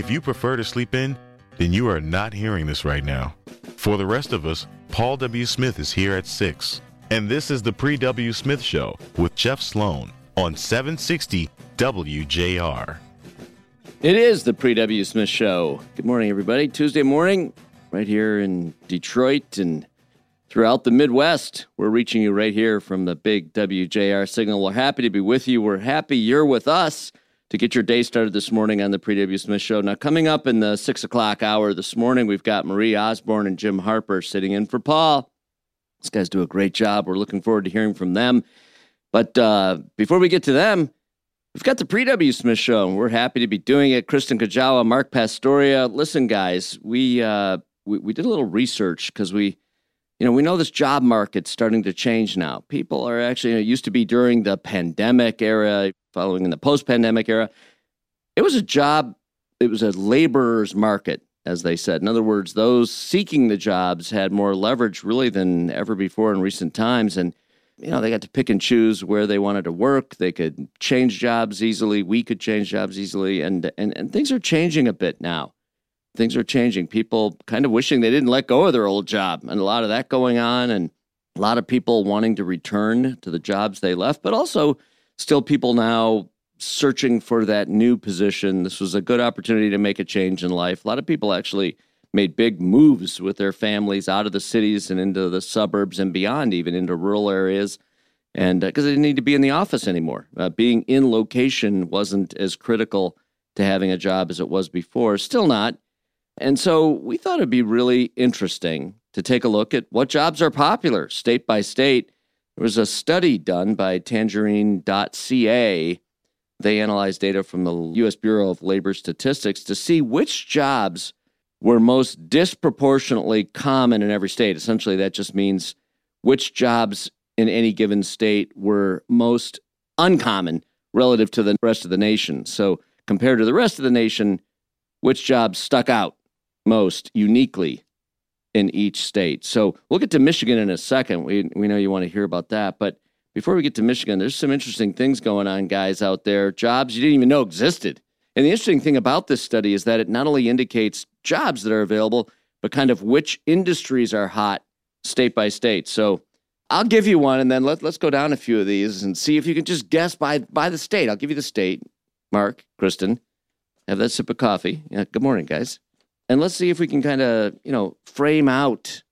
If you prefer to sleep in, then you are not hearing this right now. For the rest of us, Paul W. Smith is here at 6. And this is the Pre W. Smith Show with Jeff Sloan on 760 WJR. It is the Pre W. Smith Show. Good morning, everybody. Tuesday morning, right here in Detroit and throughout the Midwest. We're reaching you right here from the big WJR signal. We're happy to be with you. We're happy you're with us to get your day started this morning on the Pre W. Smith Show. Now, coming up in the six o'clock hour this morning, we've got Marie Osborne and Jim Harper sitting in for Paul. These guys do a great job. We're looking forward to hearing from them. But uh, before we get to them, we've got the Pre W. Smith Show, and we're happy to be doing it. Kristen Kujawa, Mark Pastoria. Listen, guys, we uh, we, we did a little research because we, you know, we know this job market's starting to change now. People are actually, you know, it used to be during the pandemic era, following in the post pandemic era. It was a job, it was a laborer's market as they said. In other words, those seeking the jobs had more leverage really than ever before in recent times. And, you know, they got to pick and choose where they wanted to work. They could change jobs easily. We could change jobs easily. And, and, and things are changing a bit now. Things are changing. People kind of wishing they didn't let go of their old job, and a lot of that going on, and a lot of people wanting to return to the jobs they left, but also still people now searching for that new position. This was a good opportunity to make a change in life. A lot of people actually made big moves with their families out of the cities and into the suburbs and beyond, even into rural areas. And because uh, they didn't need to be in the office anymore, uh, being in location wasn't as critical to having a job as it was before. Still not. And so we thought it'd be really interesting to take a look at what jobs are popular state by state. There was a study done by tangerine.ca they analyzed data from the U.S. Bureau of Labor Statistics to see which jobs were most disproportionately common in every state. Essentially, that just means which jobs in any given state were most uncommon relative to the rest of the nation. So, compared to the rest of the nation, which jobs stuck out most uniquely in each state. So, we'll get to Michigan in a second. We, we know you want to hear about that. But before we get to Michigan, there's some interesting things going on, guys, out there. Jobs you didn't even know existed. And the interesting thing about this study is that it not only indicates jobs that are available, but kind of which industries are hot state by state. So I'll give you one, and then let, let's go down a few of these and see if you can just guess by by the state. I'll give you the state. Mark, Kristen, have that sip of coffee. Yeah, good morning, guys. And let's see if we can kind of, you know, frame out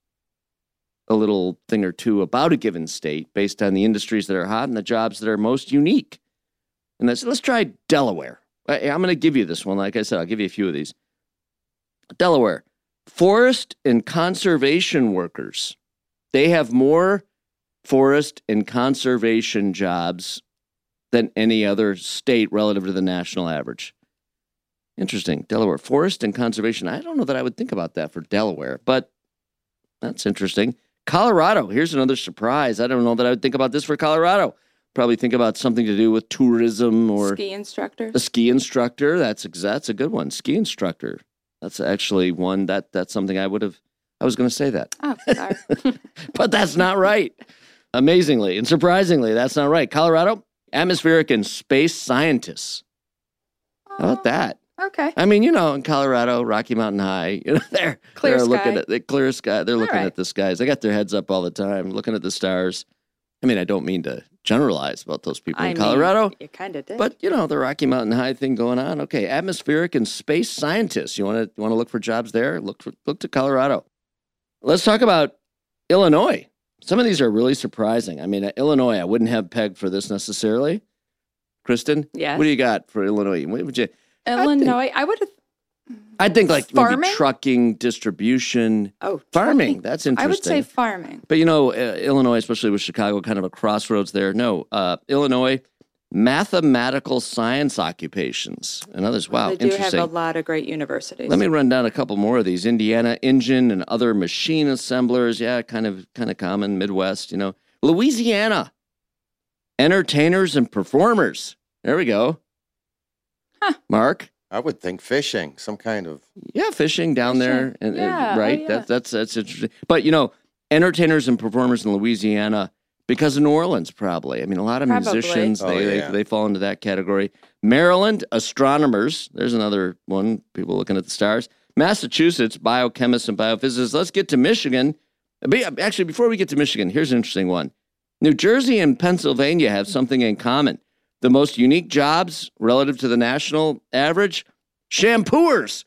a little thing or two about a given state based on the industries that are hot and the jobs that are most unique. And let's, let's try Delaware. I, I'm going to give you this one. Like I said, I'll give you a few of these. Delaware, forest and conservation workers. They have more forest and conservation jobs than any other state relative to the national average. Interesting. Delaware, forest and conservation. I don't know that I would think about that for Delaware, but that's interesting. Colorado, here's another surprise. I don't know that I would think about this for Colorado. Probably think about something to do with tourism or ski instructor. A ski instructor. That's that's a good one. Ski instructor. That's actually one that that's something I would have. I was going to say that. Oh, sorry. but that's not right. Amazingly and surprisingly, that's not right. Colorado, atmospheric and space scientists. How about oh. that? Okay. I mean, you know, in Colorado, Rocky Mountain High, you know, they're clear they're sky. looking at the clear sky. They're looking right. at the skies. They got their heads up all the time, looking at the stars. I mean, I don't mean to generalize about those people I in mean, Colorado, you kind of did. but you know, the Rocky Mountain High thing going on. Okay, atmospheric and space scientists. You want to you want to look for jobs there? Look for, look to Colorado. Let's talk about Illinois. Some of these are really surprising. I mean, uh, Illinois, I wouldn't have pegged for this necessarily. Kristen, Yes. what do you got for Illinois? What would you? Illinois, I would have. I think like maybe trucking, distribution, Oh, farming. trucking. That's interesting. I would say farming. but you know, uh, Illinois, especially with Chicago, kind of a crossroads there. No, uh, Illinois, mathematical science occupations and others. Wow, they do have interesting. a lot of great universities. Let me run down a couple more of these. Indiana engine and other machine assemblers. Yeah, kind of kind of common Midwest, you know. Louisiana. Entertainers and performers. There we go. Huh. Mark. I would think fishing, some kind of. Yeah, fishing down there, and, and- Yeah, oh, right. yeah. That's that's that's interesting. But you know, entertainers and performers in Louisiana because of New Orleans, probably. I mean, a lot of Probably. musicians Oh, they, yeah. they they fall into that category. Maryland, astronomers. There's another one. People looking at the stars. Massachusetts, biochemists and biophysicists. Let's get to Michigan. Actually, before we get to Michigan, here's an interesting one. New Jersey and Pennsylvania have something in common. The most unique jobs relative to the national average: shampooers.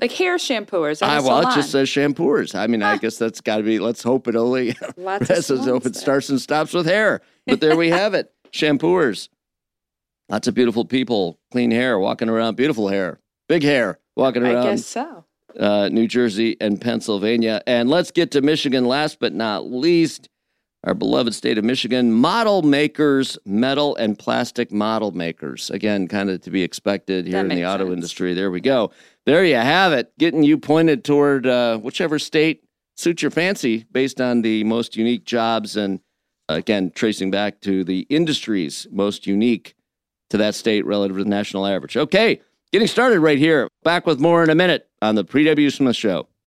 Like hair shampooers. I, well, it just says shampooers. I mean, I guess that's got to be. Let's hope it only Lots of hope it starts and stops with hair. But there we have it. Shampooers. Lots of beautiful people, clean hair, walking around, beautiful hair, big hair, walking around. I guess so. uh, New Jersey and Pennsylvania. And let's get to Michigan last but not least. Our beloved state of Michigan, model makers, metal and plastic model makers. Again, kind of to be expected here That in the auto sense. industry. There we go. There you have it. Getting you pointed toward uh, whichever state suits your fancy based on the most unique jobs and again, tracing back to the industries most unique to that state relative to the national average. Okay, getting started right here. Back with more in a minute on the Pre W. Smith Show.